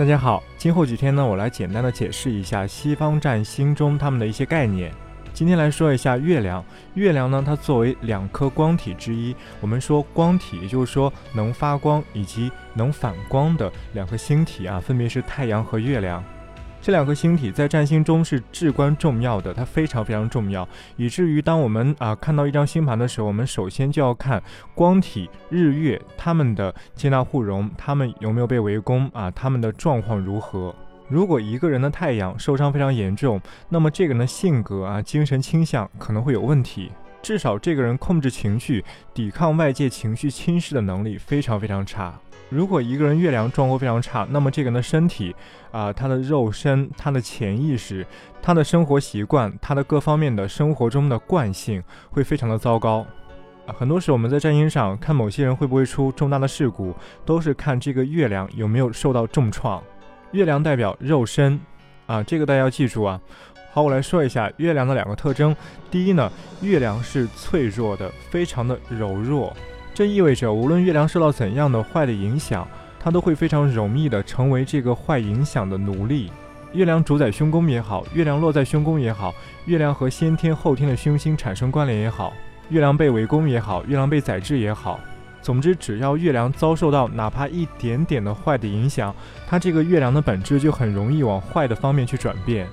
大家好，今后几天呢，我来简单的解释一下西方占星中他们的一些概念。今天来说一下月亮。月亮呢，它作为两颗光体之一，我们说光体，也就是说能发光以及能反光的两颗星体啊，分别是太阳和月亮。这两颗星体在占星中是至关重要的，它非常非常重要，以至于当我们啊看到一张星盘的时候，我们首先就要看光体日月它们的接纳互容，它们有没有被围攻啊，它们的状况如何？如果一个人的太阳受伤非常严重，那么这个人的性格啊、精神倾向可能会有问题，至少这个人控制情绪、抵抗外界情绪侵蚀的能力非常非常差。如果一个人月亮状况非常差，那么这个人的身体啊，他的肉身、他的潜意识、他的生活习惯、他的各方面的生活中的惯性会非常的糟糕。啊，很多时候我们在占星上看某些人会不会出重大的事故，都是看这个月亮有没有受到重创。月亮代表肉身，啊，这个大家要记住啊。好，我来说一下月亮的两个特征。第一呢，月亮是脆弱的，非常的柔弱。这意味着，无论月亮受到怎样的坏的影响，它都会非常容易的成为这个坏影响的奴隶。月亮主宰凶宫也好，月亮落在凶宫也好，月亮和先天后天的凶星产生关联也好，月亮被围攻也好，月亮被宰制也好，总之，只要月亮遭受到哪怕一点点的坏的影响，它这个月亮的本质就很容易往坏的方面去转变。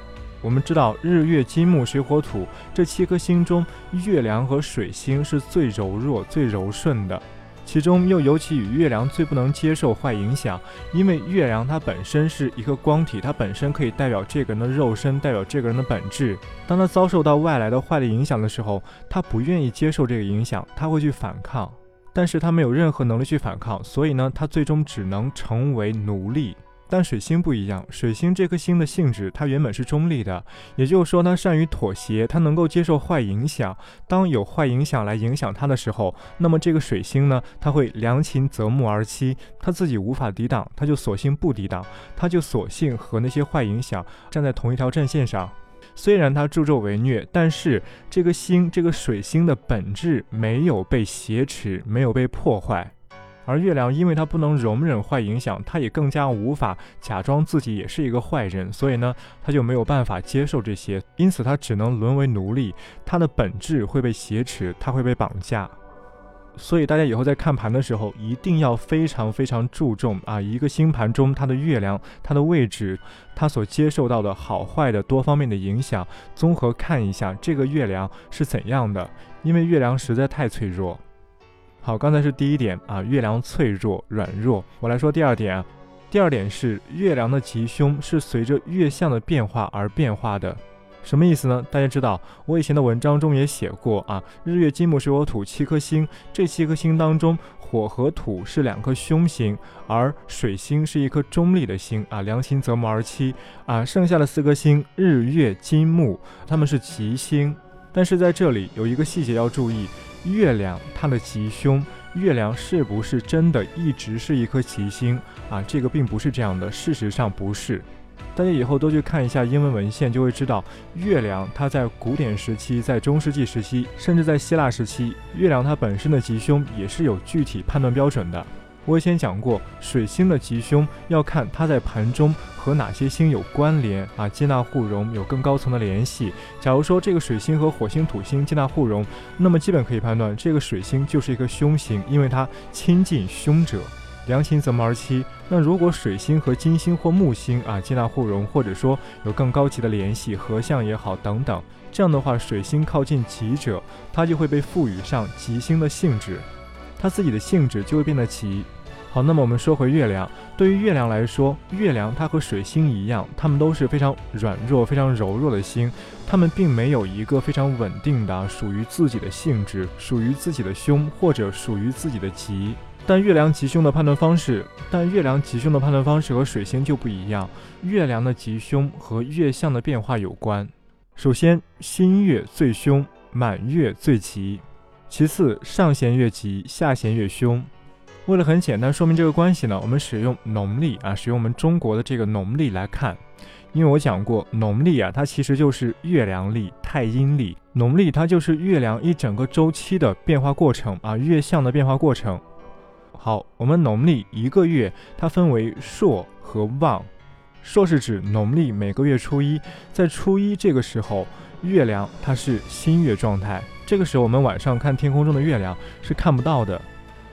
我们知道，日月金木水火土这七颗星中，月亮和水星是最柔弱、最柔顺的，其中又尤其与月亮最不能接受坏影响，因为月亮它本身是一个光体，它本身可以代表这个人的肉身，代表这个人的本质。当他遭受到外来的坏的影响的时候，他不愿意接受这个影响，他会去反抗，但是他没有任何能力去反抗，所以呢，他最终只能成为奴隶。但水星不一样，水星这颗星的性质，它原本是中立的，也就是说，它善于妥协，它能够接受坏影响。当有坏影响来影响它的时候，那么这个水星呢，它会良禽择木而栖，它自己无法抵挡，它就索性不抵挡，它就索性和那些坏影响站在同一条阵线上。虽然它助纣为虐，但是这个星，这个水星的本质没有被挟持，没有被破坏。而月亮，因为它不能容忍坏影响，它也更加无法假装自己也是一个坏人，所以呢，它就没有办法接受这些，因此它只能沦为奴隶，它的本质会被挟持，它会被绑架。所以大家以后在看盘的时候，一定要非常非常注重啊，一个星盘中它的月亮、它的位置、它所接受到的好坏的多方面的影响，综合看一下这个月亮是怎样的，因为月亮实在太脆弱。好，刚才是第一点啊，月亮脆弱软弱。我来说第二点啊，第二点是月亮的吉凶是随着月相的变化而变化的。什么意思呢？大家知道，我以前的文章中也写过啊，日月金木水火土七颗星，这七颗星当中，火和土是两颗凶星，而水星是一颗中立的星啊，良心择木而栖啊，剩下的四颗星日月金木，它们是吉星。但是在这里有一个细节要注意。月亮它的吉凶，月亮是不是真的一直是一颗吉星啊？这个并不是这样的，事实上不是。大家以后多去看一下英文文献，就会知道，月亮它在古典时期、在中世纪时期，甚至在希腊时期，月亮它本身的吉凶也是有具体判断标准的。我以前讲过，水星的吉凶要看它在盘中和哪些星有关联啊，接纳互容，有更高层的联系。假如说这个水星和火星、土星接纳互容，那么基本可以判断这个水星就是一颗凶星，因为它亲近凶者，良禽择木而栖。那如果水星和金星或木星啊接纳互容，或者说有更高级的联系，合相也好等等，这样的话，水星靠近吉者，它就会被赋予上吉星的性质，它自己的性质就会变得吉。好，那么我们说回月亮。对于月亮来说，月亮它和水星一样，它们都是非常软弱、非常柔弱的星，它们并没有一个非常稳定的属于自己的性质、属于自己的凶或者属于自己的吉。但月亮吉凶的判断方式，但月亮吉凶的判断方式和水星就不一样。月亮的吉凶和月相的变化有关。首先，新月最凶，满月最吉；其次，上弦月吉，下弦月凶。为了很简单说明这个关系呢，我们使用农历啊，使用我们中国的这个农历来看。因为我讲过，农历啊，它其实就是月亮历、太阴历。农历它就是月亮一整个周期的变化过程啊，月相的变化过程。好，我们农历一个月它分为朔和望朔是指农历每个月初一，在初一这个时候，月亮它是新月状态。这个时候我们晚上看天空中的月亮是看不到的，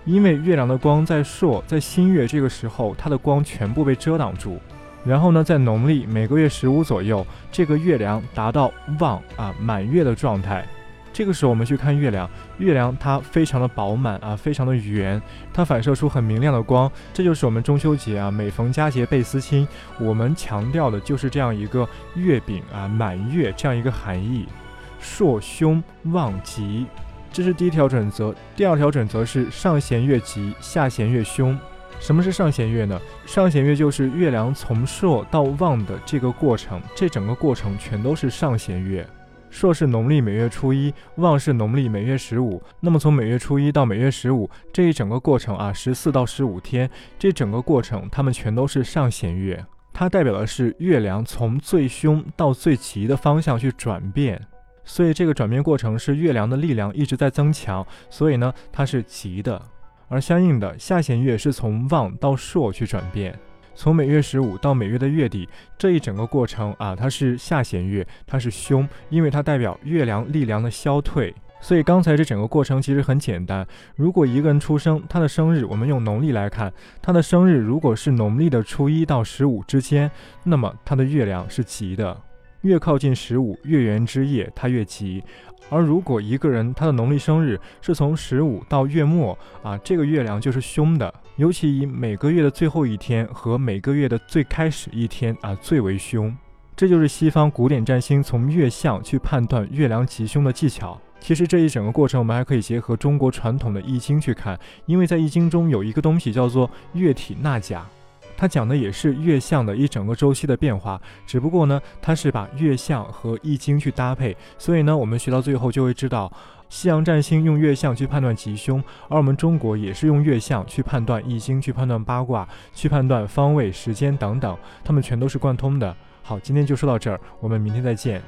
因为月亮的光在朔在新月这个时候，它的光全部被遮挡住。然后呢，在农历每个月十五左右，这个月亮达到望啊满月的状态。这个时候我们去看月亮，月亮它非常的饱满啊，非常的圆，它反射出很明亮的光。这就是我们中秋节啊，每逢佳节倍思亲，我们强调的就是这样一个月饼啊满月这样一个含义。朔凶旺吉，这是第一条准则。第二条准则是上弦月吉，下弦月凶。什么是上弦月呢？上弦月就是月亮从朔到旺的这个过程，这整个过程全都是上弦月。朔是农历每月初一，旺是农历每月十五。那么从每月初一到每月十五这一整个过程啊，十四到十五天，这整个过程它们全都是上弦月，它代表的是月亮从最凶到最吉的方向去转变。所以这个转变过程是月亮的力量一直在增强，所以呢它是吉的。而相应的下弦月是从旺到朔去转变。从每月十五到每月的月底这一整个过程啊，它是下弦月，它是凶，因为它代表月亮力量的消退。所以刚才这整个过程其实很简单。如果一个人出生，他的生日我们用农历来看，他的生日如果是农历的初一到十五之间，那么他的月亮是吉的。越靠近十五月圆之夜，它越吉。而如果一个人他的农历生日是从十五到月末啊，这个月亮就是凶的。尤其以每个月的最后一天和每个月的最开始一天啊最为凶。这就是西方古典占星从月相去判断月亮吉凶的技巧。其实这一整个过程，我们还可以结合中国传统的易经去看，因为在易经中有一个东西叫做月体纳甲。它讲的也是月相的一整个周期的变化，只不过呢，它是把月相和易经去搭配，所以呢，我们学到最后就会知道，西洋占星用月相去判断吉凶，而我们中国也是用月相去判断易经、去判断八卦、去判断方位、时间等等，它们全都是贯通的。好，今天就说到这儿，我们明天再见。